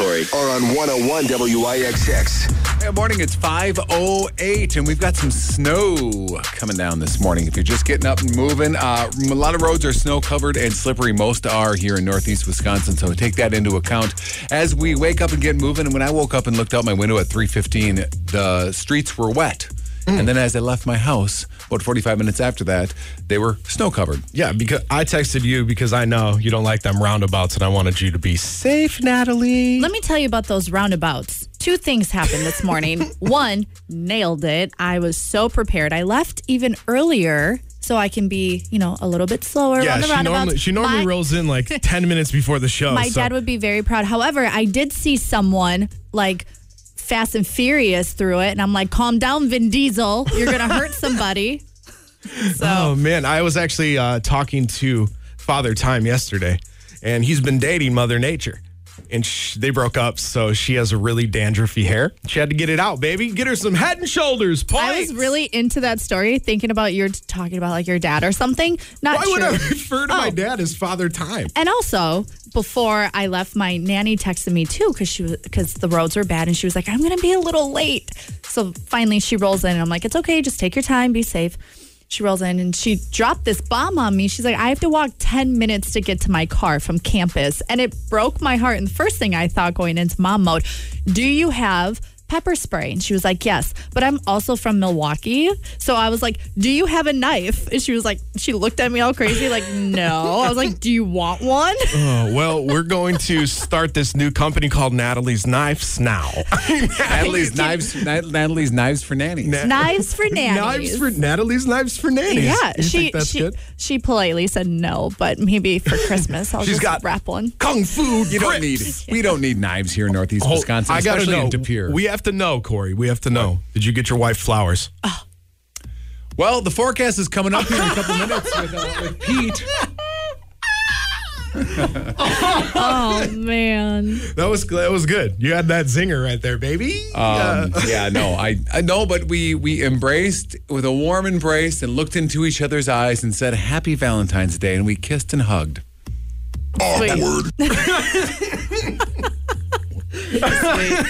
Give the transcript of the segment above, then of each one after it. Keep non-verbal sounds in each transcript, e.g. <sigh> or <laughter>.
Corey are on 101 WIXX. Good morning. It's 5.08, and we've got some snow coming down this morning. If you're just getting up and moving, uh, a lot of roads are snow covered and slippery. Most are here in northeast Wisconsin, so take that into account as we wake up and get moving. And when I woke up and looked out my window at 3.15, the streets were wet. And then as I left my house, about 45 minutes after that, they were snow covered. Yeah, because I texted you because I know you don't like them roundabouts and I wanted you to be safe, Natalie. Let me tell you about those roundabouts. Two things happened this morning. <laughs> One, nailed it. I was so prepared. I left even earlier so I can be, you know, a little bit slower yeah, on the she roundabouts. normally she normally My- rolls in like <laughs> 10 minutes before the show. My so- dad would be very proud. However, I did see someone like Fast and Furious through it, and I'm like, calm down, Vin Diesel. You're gonna hurt somebody. <laughs> <laughs> So Oh man, I was actually uh, talking to Father Time yesterday, and he's been dating Mother Nature, and sh- they broke up. So she has a really dandruffy hair. She had to get it out, baby. Get her some Head and Shoulders. Points. I was really into that story, thinking about you're talking about like your dad or something. Not Why sure. would I refer to my Oh. dad as Father Time? And also, before I left, my nanny texted me too because she was because the roads were bad, and she was like, "I'm gonna be a little late." So finally, she rolls in, and I'm like, "It's okay, just take your time, be safe." She rolls in and she dropped this bomb on me. She's like, "I have to walk 10 minutes to get to my car from campus," and it broke my heart. And the first thing I thought going into mom mode, "Do you have?" Pepper spray. And she was like, Yes, but I'm also from Milwaukee. So I was like, Do you have a knife? And she was like, She looked at me all crazy, like, No. I was like, Do you want one? <laughs> Oh, well, we're going to start this new company called Natalie's Knives now. <laughs> Natalie's knives, Natalie's knives for nannies. <laughs> Knives for nannies. Knives for Natalie's Knives for nannies. Yeah, you she think that's she, good? she politely said no, but maybe for Christmas I'll She's just got wrap one. Kung Fu. You don't need we don't need knives here in northeast Oh, Wisconsin, I gotta know. in De Pere. We have to know, Corey. We have to know. Did you get your wife flowers? well, the forecast is coming up here in a couple minutes with, uh, with Pete. <laughs> Oh man. That was that was good. You had that zinger right there, baby. Um, yeah, no, I, I know, but we we embraced with a warm embrace and looked into each other's eyes and said Happy Valentine's Day, and we kissed and hugged. Sweet. <laughs> Sweet.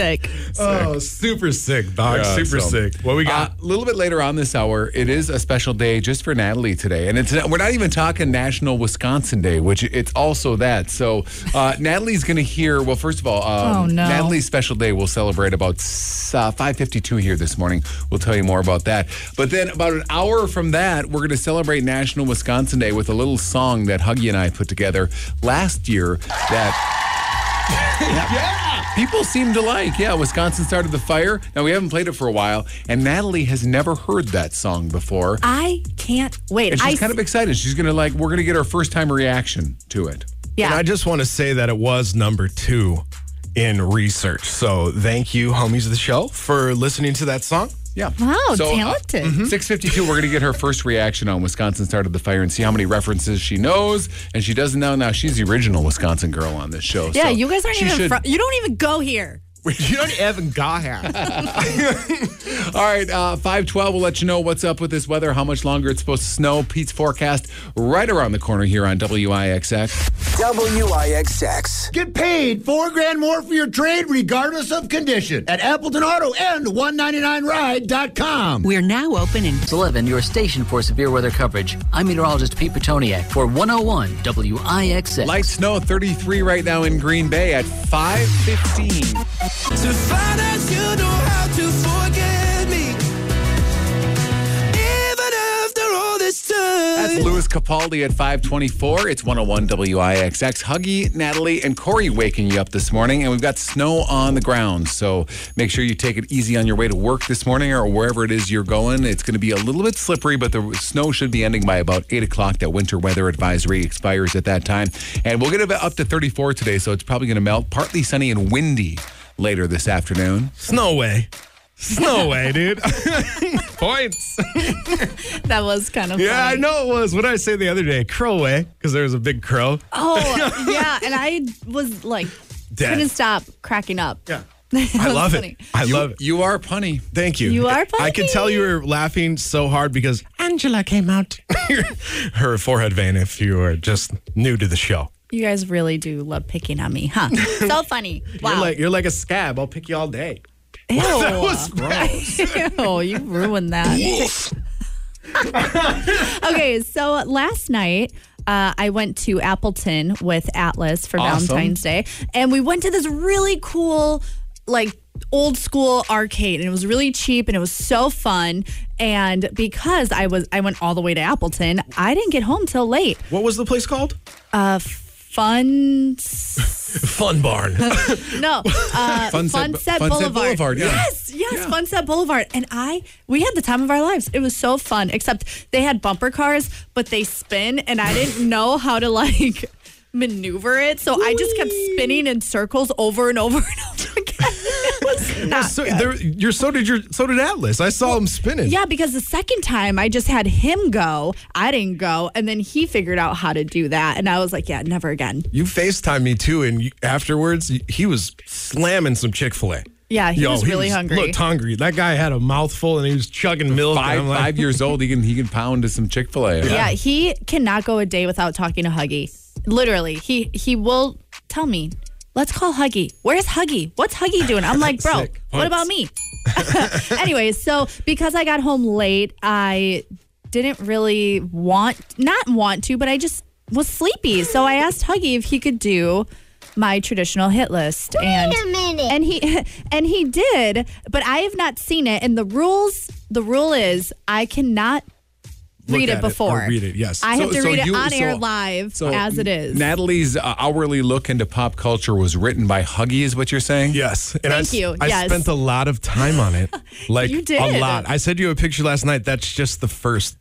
Sick. oh, super sick, dog. Yeah, super so- sick. What we got? Uh, a little bit later on this hour, it is a special day just for Natalie today, and it's we're not even talking National Wisconsin Day, which it's also that. So uh, <laughs> Natalie's going to hear. Well, first of all, um, Oh, no. Natalie's special day will celebrate about uh, five fifty two here this morning. We'll tell you more about that. But then about an hour from that, we're going to celebrate National Wisconsin Day with a little song that Huggy and I put together last year. That. <laughs> People seem to like. Yeah, Wisconsin started the fire. Now we haven't played it for a while, and Natalie has never heard that song before. I can't wait. And I she's kind of excited. She's gonna like. We're gonna get our first time reaction to it. yeah. And I just want to say that it was number two in research. So thank you, homies of the show, for listening to that song. Yeah. Wow, So, uh, talented. Six fifty two. We're gonna get her first reaction on Wisconsin started the fire and see how many references she knows, and she doesn't know. Now she's the original Wisconsin girl on this show. yeah, so you guys aren't even should- you don't even go here. You don't even got here. <laughs> All right, uh, 512 will let you know what's up with this weather, how much longer it's supposed to snow. Pete's forecast right around the corner here on WIXX. WIXX. Get paid four grand more for your trade, regardless of condition, at Appleton Auto and 199ride.com. We're now open in 11, your station for severe weather coverage. I'm meteorologist Pete Petoniak for 101 WIXX. Light snow 33 right now in Green Bay at 515. To find out you know how to forget me. Even after all this time. That's Lewis Capaldi at 524. It's 101 WIXX. Huggy, Natalie, and Corey waking you up this morning, and we've got snow on the ground. So make sure you take it easy on your way to work this morning or wherever it is you're going. It's going to be a little bit slippery, but the snow should be ending by about 8 o'clock. That winter weather advisory expires at that time. And we'll get up to 34 today, so it's probably going to melt. Partly sunny and windy later this afternoon. Snow way. Snow <laughs> way, dude. <laughs> Points. That was kind of Yeah, I funny. know it was. What did I say the other day? Crow way, because there was a big crow. Oh <laughs> yeah, and I was like Dead. couldn't stop cracking up. Yeah. That I was love funny. it. I love it. You are punny. Thank you. You are punny. I could tell you were laughing so hard because Angela came out her forehead vein if you are just new to the show. You guys really do love picking on me, huh? so <laughs> funny. Wow. You're like you're like a scab. I'll pick you all day. <laughs> Ew. That was <laughs> gross. Ew, you ruined that. okay, so last night uh, I went to Appleton with Atlas for Awesome. Valentine's Day, and we went to this really cool, like old school arcade, and it was really cheap, and it was so fun. And because I was, I went all the way to Appleton. I didn't get home till late. What was the place called? Uh, fun. <laughs> Fun Barn. <laughs> No, <laughs> uh, Funset- Funset, Funset Boulevard. Boulevard, yeah. Yes, yes, Funset Boulevard. And I, we had the time of our lives. It was so fun. Except they had bumper cars, but they spin, and I didn't know how to like maneuver it, so I just kept spinning in circles over and over and over again. It was not so, there, you're so did your so did Atlas. I saw him spinning. Yeah, because the second time I just had him go, I didn't go, and then he figured out how to do that, and I was like, yeah, never again. You FaceTime me too, and you, afterwards he was slamming some Chick Fil A. Yeah, he was really hungry. Looked hungry. That guy had a mouthful, and he was chugging milk. Five like, five years old, he can he can pound to some Chick Fil A. Yeah, he cannot go a day without talking to Huggy. Literally, he he will tell me, "Let's call Huggy. Where's Huggy? What's Huggy doing?" I'm like, <laughs> "Bro, Sick. what about me?" <laughs> Anyways, so because I got home late, I didn't really want not want to, but I just was sleepy. So I asked Huggy if he could do my traditional hit list and and he <laughs> and he did but i have not seen it and the rules the rule is i cannot Look read at it it or before read it, yes. i have to so read you- it on air live So as it is Natalie's uh, hourly look into pop culture was written by Huggy, is what you're saying? Yes, and I, Thank s- you. I Yes. spent a lot of time on it. <laughs> Like You did. a lot. I sent you a picture last night. That's just the first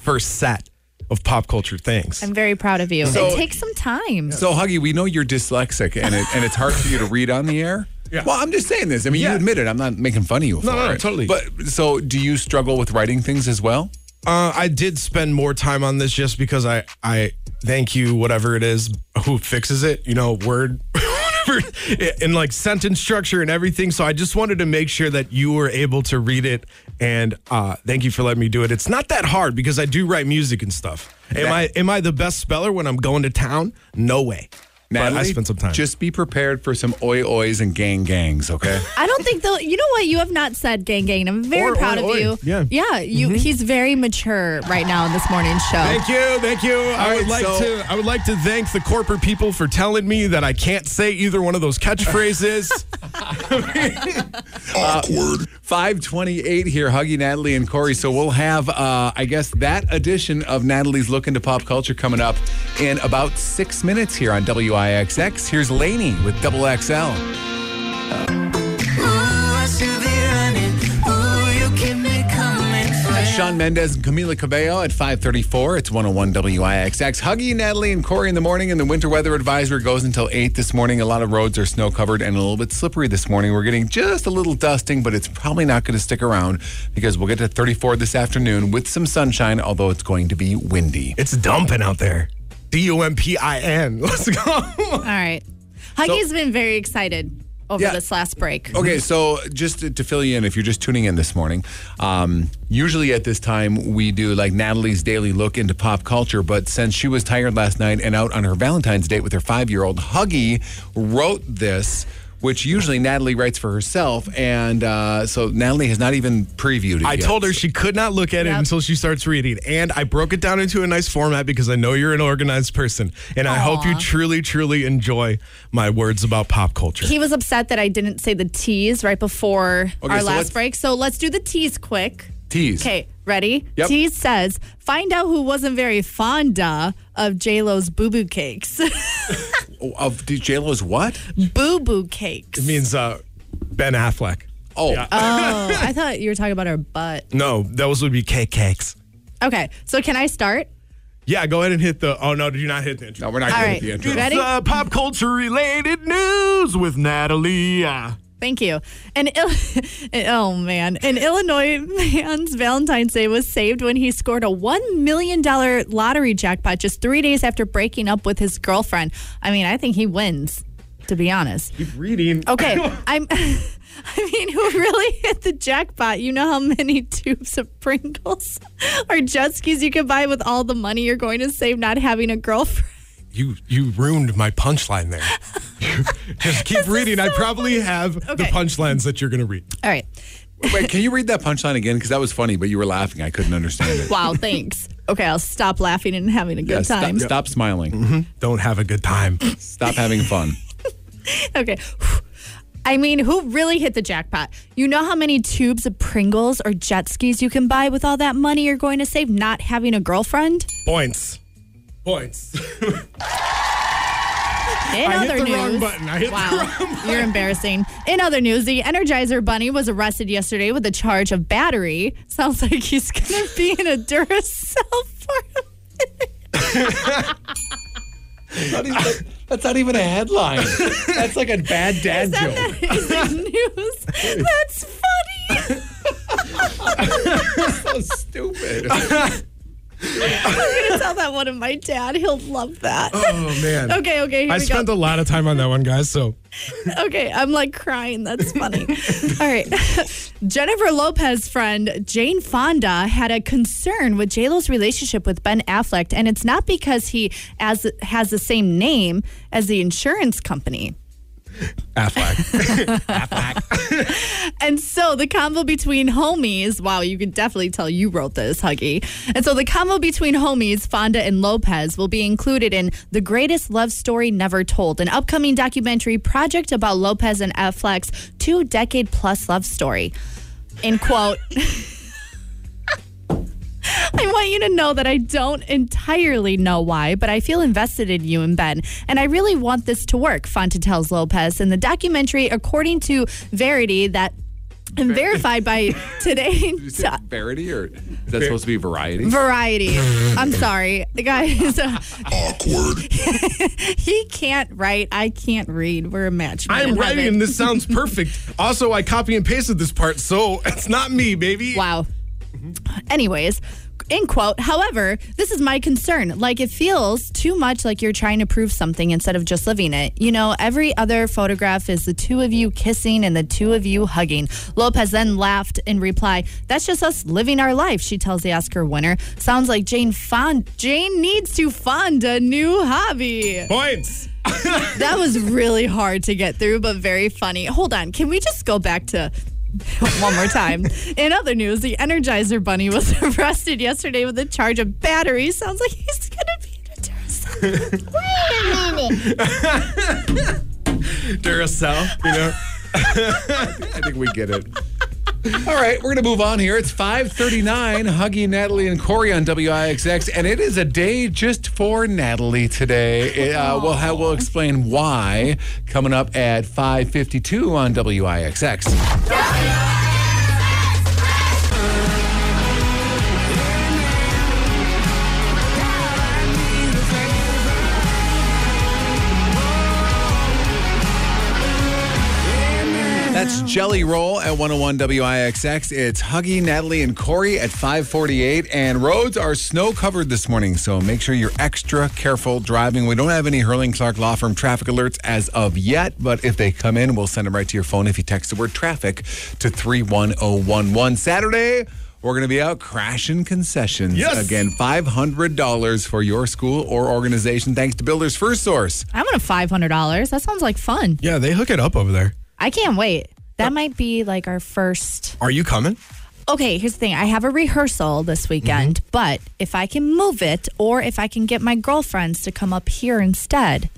first set of pop culture things. i'm very proud of you So- it takes some time So Huggy, we know you're dyslexic and it, and it's hard for you to read on the air. <laughs> Yeah. Well, I'm just saying this. I mean, Yeah. you admit it. I'm not making fun of you for No, no, no, it. totally. But so, do you struggle with writing things as well? Uh, I did spend more time on this just because I I thank you whatever it is who fixes it. You know, word. <laughs> whatever, in like sentence structure and everything. So I just wanted to make sure that you were able to read it, and uh, thank you for letting me do it. It's not that hard because I do write music and stuff. Am I am I the best speller when I'm going to town? No way. But I Natalie, spent some time. Just be prepared for some oi ois and gang gangs, okay? I don't think they'll. You know what? You have not said gang gang. I'm very Or- proud or- of or. you. Yeah. yeah. You. He's very mature right now in this morning's show. Thank you, thank you. I would right, like so- to I would like to thank the corporate people for telling me that I can't say either one of those catchphrases. <laughs> Awkward. 528 here, Huggy, Natalie, and Corey. So we'll have, uh, I guess, that edition of Natalie's Look into Pop Culture coming up in about six minutes here on WIXX. Here's Laney with Double XL. Shawn Mendes and Camila Cabello at 534. It's 101 WIXX. Huggy, Natalie, and Corey in the morning. And the winter weather advisory goes until 8 this morning. A lot of roads are snow covered and a little bit slippery this morning. We're getting just a little dusting, but it's probably not going to stick around because we'll get to 34 this afternoon with some sunshine, although it's going to be windy. it's dumping out there. D U M P I N. <laughs> Let's go. All right. Huggy's been very excited over Yeah. this last break. Okay, so just to, to fill you in, if you're just tuning in this morning, um, usually at this time we do like Natalie's daily look into pop culture. But since she was tired last night and out on her Valentine's date with her five year old, Huggy wrote this, which usually Natalie writes for herself. And uh, so Natalie has not even previewed it. I yet. told her she could not look at it Yep. until she starts reading. And I broke it down into a nice format because I know you're an organized person. And I hope you Aw. truly, truly enjoy my words about pop culture. He was upset that I didn't say the tease right before Okay, our so last let's- break. So let's do the tease quick. Tease. Okay, ready? Yep. Tease says, find out who wasn't very fond uh, of J-Lo's boo-boo cakes. <laughs> Oh, Of J-Lo's what? boo-boo cakes. it means uh, Ben Affleck. Oh, Oh, <laughs> I thought you were talking about her butt. No, those would be cake cakes. Okay, so can I start? Yeah, go ahead and hit the. Oh, no, did you not hit the intro? no, we're not All good right. at the intro. Ready? It's, uh, pop culture related news with Natalie. Thank you. And <laughs> oh man, an Illinois man's Valentine's Day was saved when he scored a one million dollar lottery jackpot just three days after breaking up with his girlfriend. I mean, I think he wins, to be honest. keep reading. Okay, <laughs> I'm. <laughs> I mean, who really hit the jackpot? You know how many tubes of Pringles or jet skis you can buy with all the money you're going to save not having a girlfriend. You you ruined my punchline there. <laughs> Just keep reading. I probably have the punchlines that you're going to read. All right. Wait, can you read that punchline again? Because that was funny, but you were laughing. I couldn't understand it. Wow, thanks. Okay, I'll stop laughing and having a good Yeah, stop, time. stop smiling. Mm-hmm. Don't have a good time. Stop having fun. <laughs> Okay. I mean, who really hit the jackpot? You know how many tubes of Pringles or jet skis you can buy with all that money you're going to save not having a girlfriend? Points. Points. <laughs> In I hit other the news, wrong button. I hit the wow, you're embarrassing. In other news, the Energizer Bunny was arrested yesterday with a charge of battery. Sounds like he's going to be in a Duracell for a minute. Not even- that's not even a headline. That's like a bad dad joke. Is that news? That's funny. <laughs> so stupid. <laughs> I'm to tell that one to my dad. He'll love that. Oh man. <laughs> Okay, okay, here I we spent go. a lot of time on that one, guys. So Okay, I'm like crying. That's funny. <laughs> All right. <laughs> Jennifer Lopez friend Jane Fonda had a concern with JLo's relationship with Ben Affleck, and it's not because he as has the same name as the insurance company. Affleck. And so the combo between homies, wow, you can definitely tell you wrote this, Huggy. And so the combo between homies, Fonda and Lopez, will be included in The Greatest Love Story Never Told, an upcoming documentary project about Lopez and Affleck's two decade plus love story. In quote, <laughs> I want you to know that I don't entirely know why, but I feel invested in you and Ben, and I really want this to work, Fonta tells Lopez. In the documentary, according to Verity, that and verified by <laughs> today Did you say <laughs> Verity or is that supposed to be variety? Variety. I'm sorry, the guy guys. Uh, Awkward. <laughs> he can't write. I can't read. We're a match. made I'm writing heaven. and this sounds perfect. Also, I copy and pasted this part, so it's not me, baby. Wow. Anyways, in quote, however, this is my concern. Like, it feels too much like you're trying to prove something instead of just living it. You know, every other photograph is the two of you kissing and the two of you hugging. Lopez then laughed in reply, That's just us living our life, she tells the Oscar winner. Sounds like Jane Fond Jane needs to fund a new hobby. Points. <laughs> That was really hard to get through, but very funny. Hold on. Can we just go back to <laughs> one more time? In other news, the Energizer Bunny was <laughs> arrested yesterday with a charge of battery. Sounds like he's going to be in a Duracell. <laughs> Duracell, you know. I think we get it. All right, we're going to move on here. It's 539, Huggy, Natalie, and Corey on WIXX, and it is a day just for Natalie today. Uh, we'll, have, we'll explain why coming up at 552 on WIXX. That's Jelly Roll at 101 WIXX. It's Huggy, Natalie, and Corey at 548. And roads are snow covered this morning, so make sure you're extra careful driving. We don't have any Herrling Clark Law Firm traffic alerts as of yet, but if they come in, we'll send them right to your phone if you text the word traffic to 31011. Saturday, we're going to be out crashing concessions. Yes. Again, $500 for your school or organization thanks to Builders First Source. I want a $500. That sounds like fun. Yeah, they hook it up over there. I can't wait. That might be like our first. Are you coming? Okay, here's the thing. I have a rehearsal this weekend, Mm-hmm. but if I can move it or if I can get my girlfriends to come up here instead.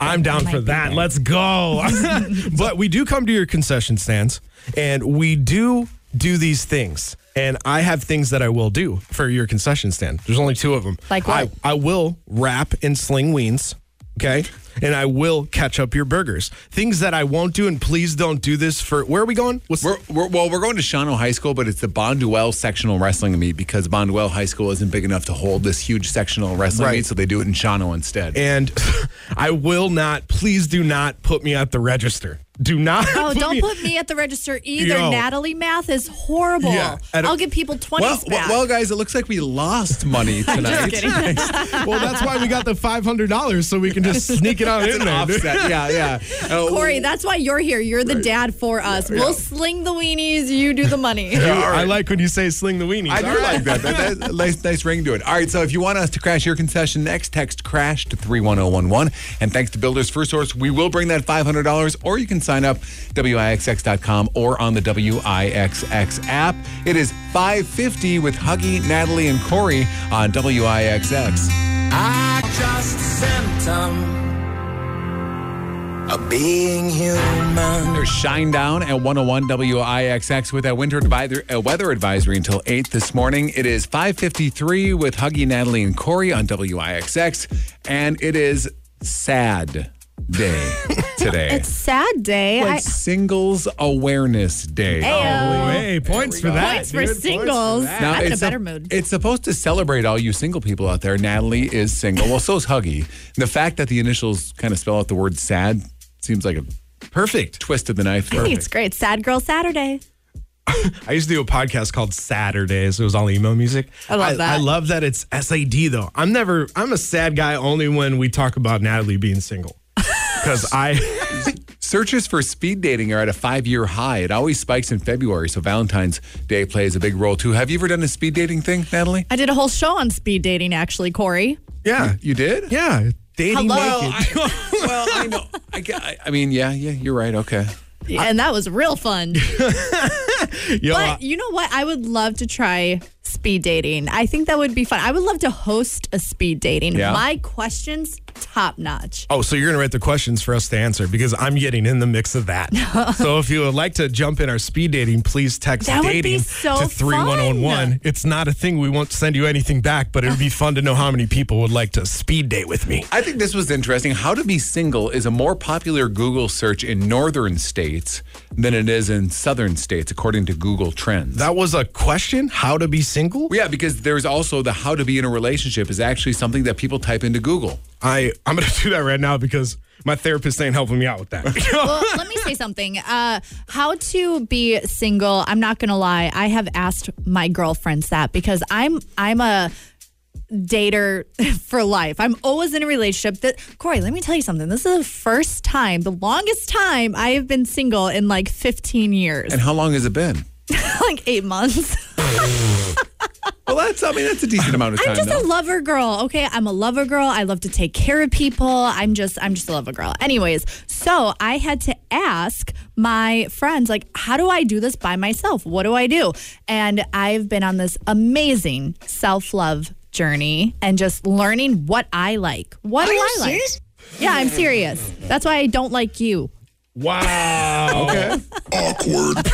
I'm down might for be that. there. Let's go. <laughs> but we do come to your concession stands and we do do these things. And I have things that I will do for your concession stand. There's only two of them. Like what? I, I will wrap and sling weens. Okay. And I will catch up your burgers. Things that I won't do, and please don't do this for where are we going? What's We're, we're, well, we're going to Shawano High School, but it's the Bonduel sectional wrestling meet because Bonduel High School isn't big enough to hold this huge sectional wrestling Right. meet, so they do it in Shawano instead. and <laughs> I will not, please do not put me at the register. Do not. Oh, put don't me- put me at the register either. Yo. Natalie math is horrible. Yeah, at a- I'll give people twenty. well, well, back. well, guys, it looks like we lost <laughs> money tonight. <laughs> Well, that's why we got the $500 so we can just sneak it on in there. Offset. Yeah, yeah. <laughs> Uh, Corey, that's why you're here. You're the dad for us. We'll sling the weenies, you do the money. <laughs> I like when you say sling the weenies. I do All right. like that. That- That's a nice, nice ring to it. All right, so if you want us to crash your concession next, text crash to 31011. And thanks to Builders First Source, we will bring that $500, or you can sign up WIXX.com or on the WIXX app. It is 550 with Huggy, Natalie, and Corey on WIXX. I just a symptom of being human. There's Shinedown at 101 WIXX with that winter advisor, uh, weather advisory until 8 this morning. It is 553 with Huggy, Natalie, and Corey on WIXX. And it is sad day <laughs> today. It's sad day. like I, Singles Awareness Day. Ayo. Oh, hey, points for that. Points for dude. singles. that. Now, I'm in a better sup- mood. It's supposed to celebrate all you single people out there. Natalie is single. Well, so is Huggy. The fact that the initials kind of spell out the word sad seems like a Perfect. twist of the knife. I think it's great. Sad Girl Saturday. <laughs> I used to do a podcast called Saturdays. It was all emo music. I love that. I love that it's SAD though. I'm never. I'm a sad guy only when we talk about Natalie being single. <laughs> Because I. Searches for speed dating are at a five year high. It always spikes in February, so Valentine's Day plays a big role too. Have you ever done a speed dating thing, Natalie? I did a whole show on speed dating, actually, Corey. Yeah. You did? Yeah. Dating Hello. naked. well, I <laughs> know. I, gu- I- I mean, yeah, yeah, you're right. Okay. and that was real fun. <laughs> Yo, I- But you know what? I would love to try speed dating. I think that would be fun. I would love to host a speed dating. Yeah. My questions, top notch. Oh, so you're going to write the questions for us to answer because I'm getting in the mix of that. <laughs> so if you would like to jump in our speed dating, please text That would be dating so to 31111. fun. Oh it's not a thing. We won't send you anything back, but it would be <laughs> fun to know how many people would like to speed date with me. I think this was interesting. How to be single is a more popular Google search in northern states than it is in southern states, according to Google Trends. That was a question? How to be single? Well, yeah, because there's also the how to be in a relationship is actually something that people type into Google. I, I'm going <laughs> to do that right now because my therapist ain't helping me out with that. <laughs> well, let me say something. Uh, how to be single? I'm not gonna lie. I have asked my girlfriends that because I'm I'm a dater <laughs> for life. I'm always in a relationship. That Corey, let me tell you something. This is the first time, the longest time I have been single in like 15 years, And how long has it been? like eight months. Well, that's, I mean, that's a decent amount of time. I'm just though. a lover girl. Okay, I'm a lover girl. I love to take care of people. I'm just I'm just a lover girl. Anyways, so I had to ask my friends like, how do I do this by myself? What do I do? And I've been on this amazing self love journey and just learning what I like. What do I like? Yeah, I'm serious. That's why I don't like you. wow. Okay. <laughs> Awkward.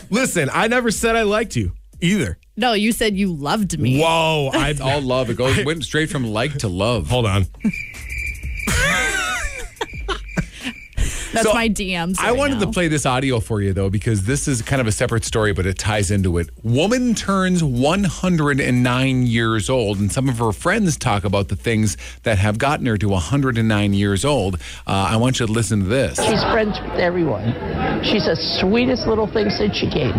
<laughs> Listen, I never said I liked you either. No, you said you loved me. Whoa. I, All love. It goes went straight from like to love. hold on. That's So, my DMs. I right wanted now. to play this audio for you though because this is kind of a separate story, but it ties into it. Woman turns 109 years old, and some of her friends talk about the things that have gotten her to 109 years old. Uh, I want you to listen to this. She's friends with everyone. She's the sweetest little thing since she came.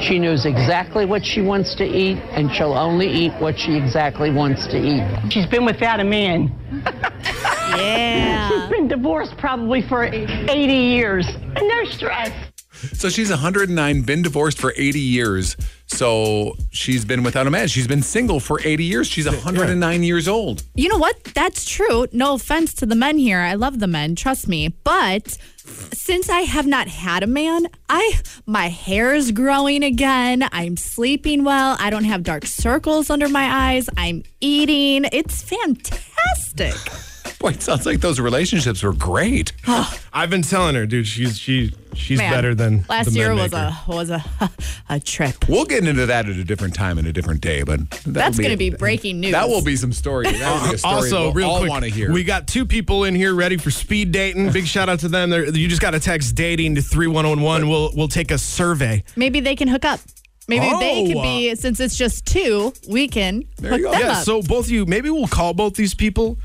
She knows exactly what she wants to eat, and she'll only eat what she exactly wants to eat. She's been without a man. <laughs> Yeah. She's been divorced probably for 80 years. And no stress. So she's 109, been divorced for 80 years. So she's been without a man. She's been single for 80 years. She's 109 years old. You know what? That's true. No offense to the men here. I love the men, trust me. But since I have not had a man, I my hair is growing again. I'm sleeping well. I don't have dark circles under my eyes. I'm eating. It's fantastic. Boy, it sounds like those relationships were great. I've been telling her, dude, she's she she's Man, better than last the year was maker. a was a <laughs> a trip. We'll get into that at a different time and a different day, but that'll That's going to be breaking news. That will be some story. That'll be a uh, story Also, we'll real all quick, hear. we got two people in here ready for speed dating. Big shout out to them. They're, you just got to text dating to three one one one. We'll we'll take a survey. Maybe they can hook up. Maybe they Oh, could be since it's just two. We can There hook you go. them Yeah, up. so both of you, maybe we'll call both these people,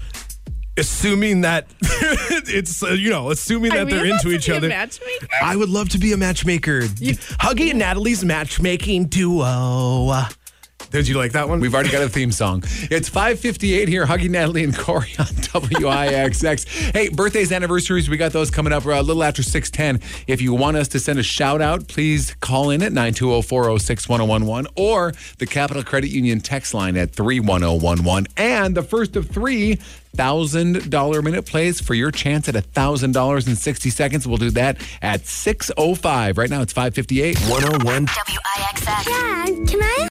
assuming that <laughs> it's uh, you know, assuming that they're into each other. matchmaker? I would love to be a matchmaker. Huggy and Natalie's matchmaking duo. Did you like that one? We've already got a theme song. It's 558 here. Huggy Natalie and Corey on <laughs> WIXX. hey, birthdays, anniversaries, we got those coming up uh, a little after 610. If you want us to send a shout out, please call in at 920-406-1011 or the Capital Credit Union text line at 31011. And the first of three $1,000 minute plays for your chance at a $1,000 in 60 seconds. We'll do that at 6.05. Right now it's 558. 101 WIXX. Dad, can I